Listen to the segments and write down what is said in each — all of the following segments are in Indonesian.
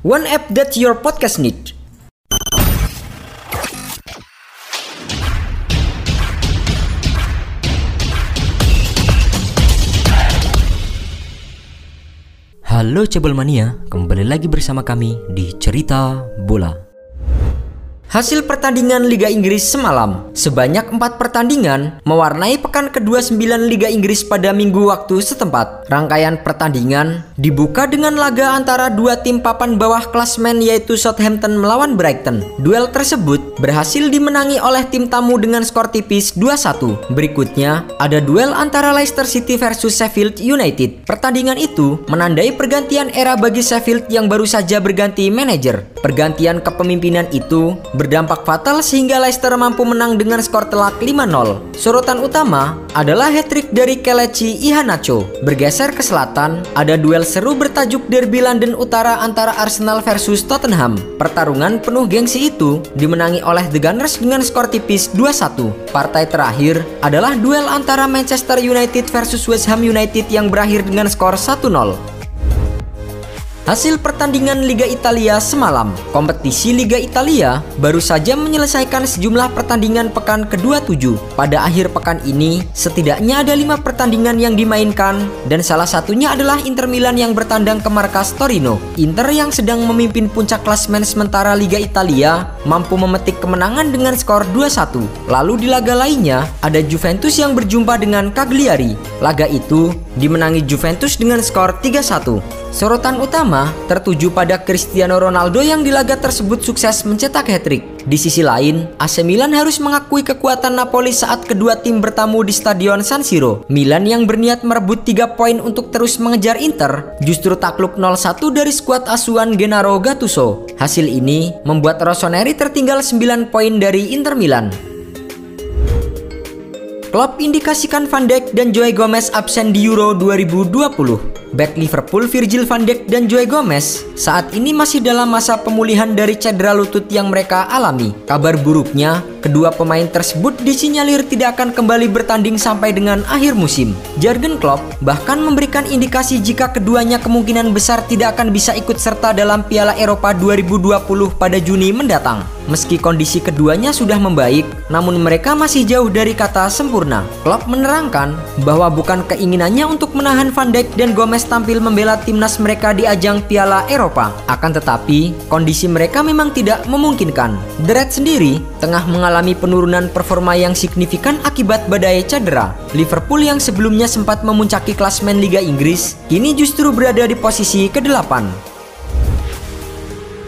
One app that your podcast need. Halo Cebol Mania, kembali lagi bersama kami di Cerita Bola. Hasil pertandingan Liga Inggris semalam Sebanyak 4 pertandingan mewarnai pekan kedua 9 Liga Inggris pada minggu waktu setempat. Rangkaian pertandingan dibuka dengan laga antara dua tim papan bawah klasmen yaitu Southampton melawan Brighton. Duel tersebut berhasil dimenangi oleh tim tamu dengan skor tipis 2-1 Berikutnya ada duel antara Leicester City versus Sheffield United. Pertandingan itu menandai pergantian era bagi Sheffield yang baru saja berganti manajer. Pergantian kepemimpinan itu berdampak fatal sehingga Leicester mampu menang dengan skor telak 5-0. Sorotan utama adalah hat-trick dari Kelechi Iheanacho. Bergeser ke selatan, ada duel seru bertajuk Derby London Utara antara Arsenal versus Tottenham. Pertarungan penuh gengsi itu dimenangi oleh The Gunners dengan skor tipis 2-1. Partai terakhir adalah duel antara Manchester United versus West Ham United yang berakhir dengan skor 1-0. Hasil pertandingan Liga Italia semalam, kompetisi Liga Italia baru saja menyelesaikan sejumlah pertandingan pekan kedua tujuh. Pada akhir pekan ini, setidaknya ada lima pertandingan yang dimainkan dan salah satunya adalah Inter Milan yang bertandang ke markas Torino. Inter yang sedang memimpin puncak klasmen sementara Liga Italia mampu memetik kemenangan dengan skor 2-1. Lalu di laga lainnya, ada Juventus yang berjumpa dengan Cagliari. Laga itu dimenangi Juventus dengan skor 3-1. Sorotan utama tertuju pada Cristiano Ronaldo yang di laga tersebut sukses mencetak hat-trick. Di sisi lain, AC Milan harus mengakui kekuatan Napoli saat kedua tim bertamu di Stadion San Siro. Milan yang berniat merebut 3 poin untuk terus mengejar Inter, justru takluk 0-1 dari skuad asuhan Gennaro Gattuso. Hasil ini membuat Rossoneri tertinggal 9 poin dari Inter Milan. Klopp indikasikan Van Dijk dan Joe Gomez absen di Euro 2020. Back Liverpool Virgil van Dijk dan Joe Gomez saat ini masih dalam masa pemulihan dari cedera lutut yang mereka alami. Kabar buruknya, kedua pemain tersebut disinyalir tidak akan kembali bertanding sampai dengan akhir musim. Jurgen Klopp bahkan memberikan indikasi jika keduanya kemungkinan besar tidak akan bisa ikut serta dalam Piala Eropa 2020 pada Juni mendatang. Meski kondisi keduanya sudah membaik, namun mereka masih jauh dari kata sempurna. Klopp menerangkan bahwa bukan keinginannya untuk menahan Van Dijk dan Gomez tampil membela timnas mereka di ajang Piala Eropa. Akan tetapi, kondisi mereka memang tidak memungkinkan. The Red sendiri tengah mengalami penurunan performa yang signifikan akibat badai cedera. Liverpool yang sebelumnya sempat memuncaki klasmen Liga Inggris, kini justru berada di posisi ke-8.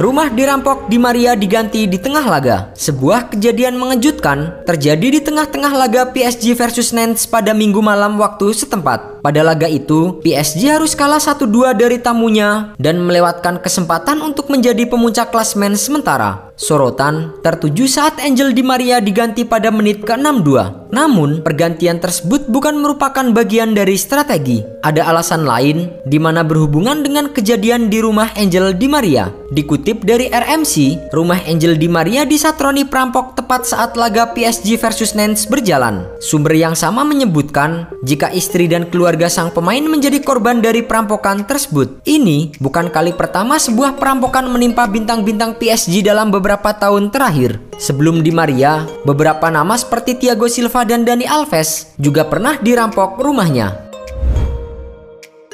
Rumah dirampok di Maria diganti di tengah laga. Sebuah kejadian mengejutkan terjadi di tengah-tengah laga PSG versus Nantes pada minggu malam waktu setempat. Pada laga itu, PSG harus kalah 1-2 dari tamunya dan melewatkan kesempatan untuk menjadi pemuncak klasmen sementara. Sorotan tertuju saat Angel Di Maria diganti pada menit ke-62. Namun, pergantian tersebut bukan merupakan bagian dari strategi. Ada alasan lain di mana berhubungan dengan kejadian di rumah Angel Di Maria. Dikutip dari RMC, rumah Angel Di Maria disatroni perampok tepat saat laga PSG versus Nantes berjalan. Sumber yang sama menyebutkan jika istri dan keluarga sang pemain menjadi korban dari perampokan tersebut. Ini bukan kali pertama sebuah perampokan menimpa bintang-bintang PSG dalam beberapa beberapa tahun terakhir. Sebelum di Maria, beberapa nama seperti Thiago Silva dan Dani Alves juga pernah dirampok rumahnya.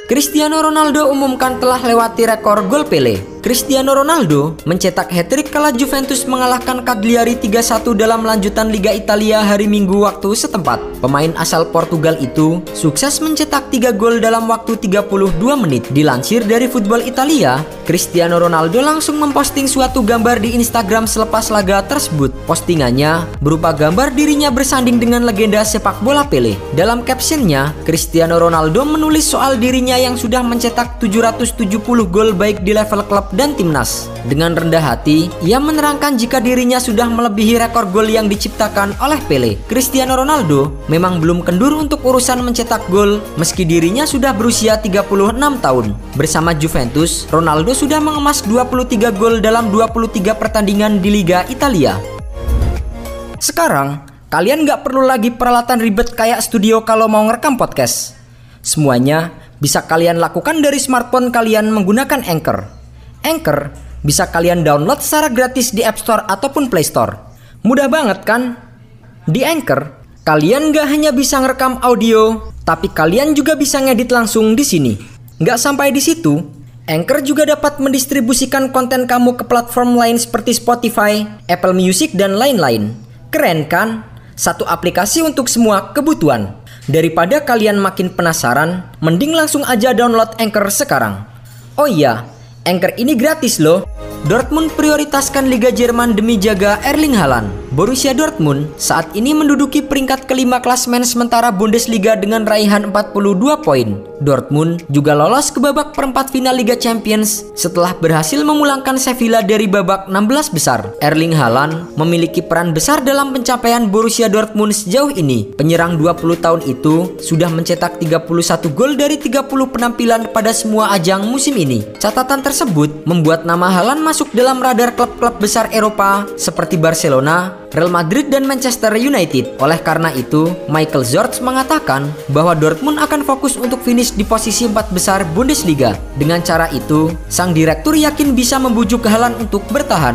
Cristiano Ronaldo umumkan telah lewati rekor gol Pele Cristiano Ronaldo mencetak hat-trick kala Juventus mengalahkan Cagliari 3-1 dalam lanjutan Liga Italia hari Minggu waktu setempat. Pemain asal Portugal itu sukses mencetak 3 gol dalam waktu 32 menit. Dilansir dari Football Italia, Cristiano Ronaldo langsung memposting suatu gambar di Instagram selepas laga tersebut. Postingannya berupa gambar dirinya bersanding dengan legenda sepak bola Pele. Dalam captionnya, Cristiano Ronaldo menulis soal dirinya yang sudah mencetak 770 gol baik di level klub dan timnas. Dengan rendah hati, ia menerangkan jika dirinya sudah melebihi rekor gol yang diciptakan oleh Pele. Cristiano Ronaldo memang belum kendur untuk urusan mencetak gol meski dirinya sudah berusia 36 tahun. Bersama Juventus, Ronaldo sudah mengemas 23 gol dalam 23 pertandingan di Liga Italia. Sekarang, kalian nggak perlu lagi peralatan ribet kayak studio kalau mau ngerekam podcast. Semuanya bisa kalian lakukan dari smartphone kalian menggunakan Anchor. Anchor bisa kalian download secara gratis di App Store ataupun Play Store. Mudah banget kan? Di Anchor, kalian nggak hanya bisa ngerekam audio, tapi kalian juga bisa ngedit langsung di sini. Nggak sampai di situ, Anchor juga dapat mendistribusikan konten kamu ke platform lain seperti Spotify, Apple Music, dan lain-lain. Keren kan? Satu aplikasi untuk semua kebutuhan. Daripada kalian makin penasaran, mending langsung aja download Anchor sekarang. Oh iya, Anchor ini gratis loh. Dortmund prioritaskan Liga Jerman demi jaga Erling Haaland. Borussia Dortmund saat ini menduduki peringkat kelima klasmen sementara Bundesliga dengan raihan 42 poin. Dortmund juga lolos ke babak perempat final Liga Champions setelah berhasil memulangkan Sevilla dari babak 16 besar. Erling Haaland memiliki peran besar dalam pencapaian Borussia Dortmund sejauh ini. Penyerang 20 tahun itu sudah mencetak 31 gol dari 30 penampilan pada semua ajang musim ini. Catatan tersebut membuat nama Haaland masuk dalam radar klub-klub besar Eropa seperti Barcelona, Real Madrid dan Manchester United. Oleh karena itu, Michael Zorc mengatakan bahwa Dortmund akan fokus untuk finish di posisi empat besar Bundesliga. Dengan cara itu, sang direktur yakin bisa membujuk Haaland untuk bertahan.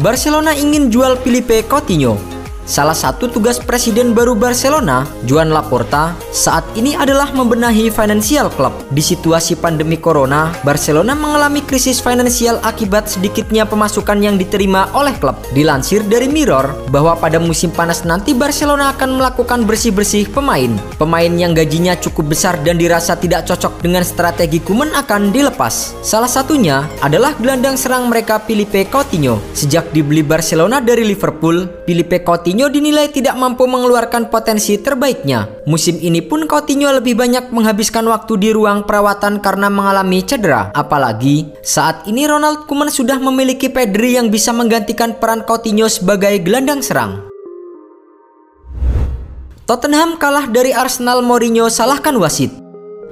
Barcelona ingin jual Filipe Coutinho Salah satu tugas presiden baru Barcelona, Joan Laporta, saat ini adalah membenahi financial club. Di situasi pandemi corona, Barcelona mengalami krisis finansial akibat sedikitnya pemasukan yang diterima oleh klub. Dilansir dari Mirror bahwa pada musim panas nanti Barcelona akan melakukan bersih-bersih pemain. Pemain yang gajinya cukup besar dan dirasa tidak cocok dengan strategi Kuman akan dilepas. Salah satunya adalah gelandang serang mereka Filipe Coutinho. Sejak dibeli Barcelona dari Liverpool, Filipe Coutinho Coutinho dinilai tidak mampu mengeluarkan potensi terbaiknya. Musim ini pun Coutinho lebih banyak menghabiskan waktu di ruang perawatan karena mengalami cedera. Apalagi saat ini Ronald Koeman sudah memiliki Pedri yang bisa menggantikan peran Coutinho sebagai gelandang serang. Tottenham kalah dari Arsenal Mourinho salahkan wasit.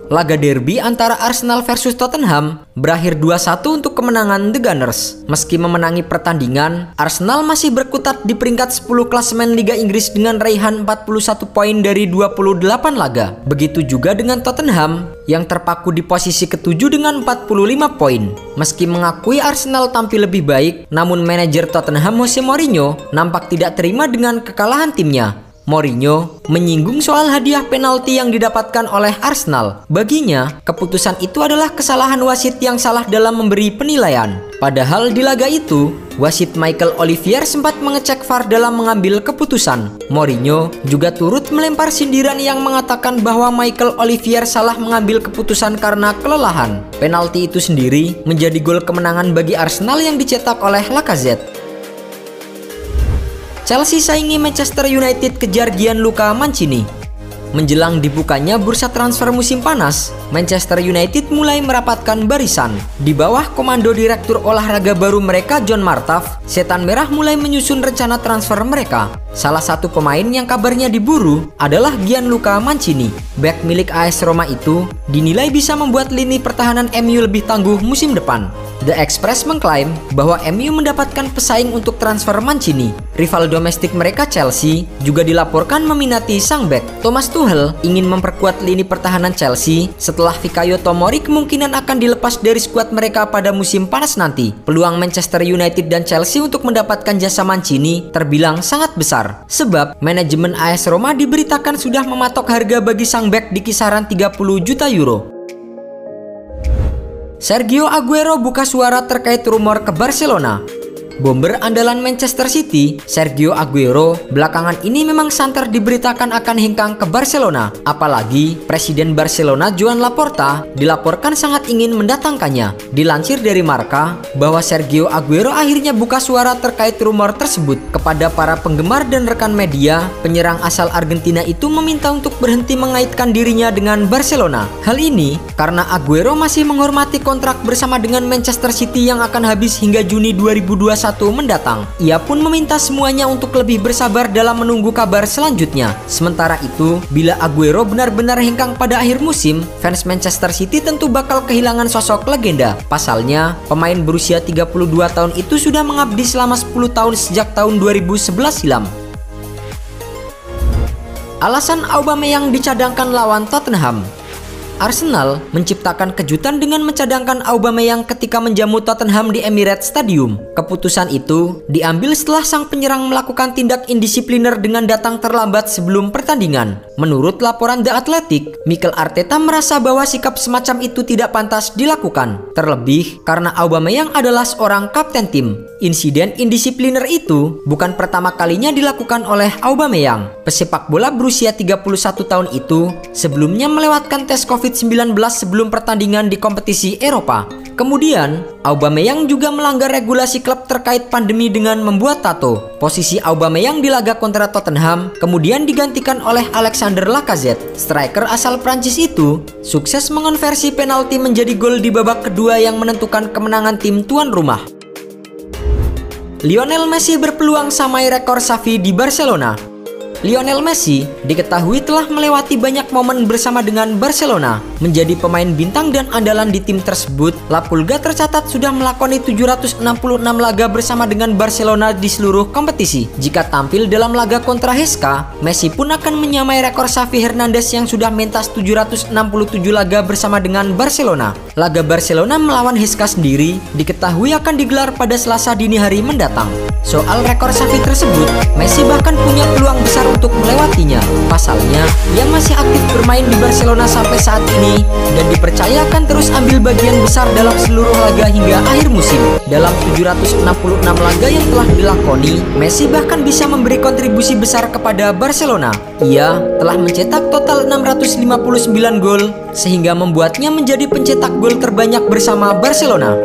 Laga derby antara Arsenal versus Tottenham berakhir 2-1 untuk kemenangan The Gunners. Meski memenangi pertandingan, Arsenal masih berkutat di peringkat 10 klasemen Liga Inggris dengan raihan 41 poin dari 28 laga. Begitu juga dengan Tottenham yang terpaku di posisi ketujuh dengan 45 poin. Meski mengakui Arsenal tampil lebih baik, namun manajer Tottenham Jose Mourinho nampak tidak terima dengan kekalahan timnya. Mourinho menyinggung soal hadiah penalti yang didapatkan oleh Arsenal. Baginya, keputusan itu adalah kesalahan wasit yang salah dalam memberi penilaian. Padahal di laga itu, wasit Michael Olivier sempat mengecek VAR dalam mengambil keputusan. Mourinho juga turut melempar sindiran yang mengatakan bahwa Michael Olivier salah mengambil keputusan karena kelelahan. Penalti itu sendiri menjadi gol kemenangan bagi Arsenal yang dicetak oleh Lacazette. Chelsea saingi Manchester United kejar Gianluca Mancini. Menjelang dibukanya bursa transfer musim panas, Manchester United mulai merapatkan barisan. Di bawah komando direktur olahraga baru mereka John Martaf, Setan Merah mulai menyusun rencana transfer mereka. Salah satu pemain yang kabarnya diburu adalah Gianluca Mancini. Back milik AS Roma itu dinilai bisa membuat lini pertahanan MU lebih tangguh musim depan. The Express mengklaim bahwa MU mendapatkan pesaing untuk transfer Mancini. Rival domestik mereka Chelsea juga dilaporkan meminati sang back. Thomas Tuchel ingin memperkuat lini pertahanan Chelsea setelah Fikayo Tomori kemungkinan akan dilepas dari skuad mereka pada musim panas nanti. Peluang Manchester United dan Chelsea untuk mendapatkan jasa Mancini terbilang sangat besar. Sebab manajemen AS Roma diberitakan sudah mematok harga bagi sang back di kisaran 30 juta euro. Sergio Aguero buka suara terkait rumor ke Barcelona. Bomber andalan Manchester City, Sergio Aguero, belakangan ini memang santer diberitakan akan hengkang ke Barcelona. Apalagi Presiden Barcelona Joan Laporta dilaporkan sangat ingin mendatangkannya. Dilansir dari Marka bahwa Sergio Aguero akhirnya buka suara terkait rumor tersebut kepada para penggemar dan rekan media. Penyerang asal Argentina itu meminta untuk berhenti mengaitkan dirinya dengan Barcelona. Hal ini karena Aguero masih menghormati kontrak bersama dengan Manchester City yang akan habis hingga Juni 2021 mendatang. Ia pun meminta semuanya untuk lebih bersabar dalam menunggu kabar selanjutnya. Sementara itu, bila Aguero benar-benar hengkang pada akhir musim, fans Manchester City tentu bakal kehilangan sosok legenda. Pasalnya, pemain berusia 32 tahun itu sudah mengabdi selama 10 tahun sejak tahun 2011 silam. Alasan Aubameyang dicadangkan lawan Tottenham Arsenal menciptakan kejutan dengan mencadangkan Aubameyang ketika menjamu Tottenham di Emirates Stadium. Keputusan itu diambil setelah sang penyerang melakukan tindak indisipliner dengan datang terlambat sebelum pertandingan. Menurut laporan The Athletic, Mikel Arteta merasa bahwa sikap semacam itu tidak pantas dilakukan. Terlebih karena Aubameyang adalah seorang kapten tim. Insiden indisipliner itu bukan pertama kalinya dilakukan oleh Aubameyang. Pesepak bola berusia 31 tahun itu sebelumnya melewatkan tes COVID COVID-19 sebelum pertandingan di kompetisi Eropa. Kemudian, Aubameyang juga melanggar regulasi klub terkait pandemi dengan membuat tato. Posisi Aubameyang di laga kontra Tottenham kemudian digantikan oleh Alexander Lacazette. Striker asal Prancis itu sukses mengonversi penalti menjadi gol di babak kedua yang menentukan kemenangan tim tuan rumah. Lionel Messi berpeluang samai rekor Xavi di Barcelona. Lionel Messi diketahui telah melewati banyak momen bersama dengan Barcelona. Menjadi pemain bintang dan andalan di tim tersebut, La Pulga tercatat sudah melakoni 766 laga bersama dengan Barcelona di seluruh kompetisi. Jika tampil dalam laga kontra Heska, Messi pun akan menyamai rekor Xavi Hernandez yang sudah mentas 767 laga bersama dengan Barcelona. Laga Barcelona melawan Heska sendiri diketahui akan digelar pada Selasa dini hari mendatang. Soal rekor Xavi tersebut, Messi bahkan punya peluang besar untuk melewatinya. Pasalnya, ia masih aktif bermain di Barcelona sampai saat ini dan dipercaya akan terus ambil bagian besar dalam seluruh laga hingga akhir musim. Dalam 766 laga yang telah dilakoni, Messi bahkan bisa memberi kontribusi besar kepada Barcelona. Ia telah mencetak total 659 gol sehingga membuatnya menjadi pencetak gol terbanyak bersama Barcelona.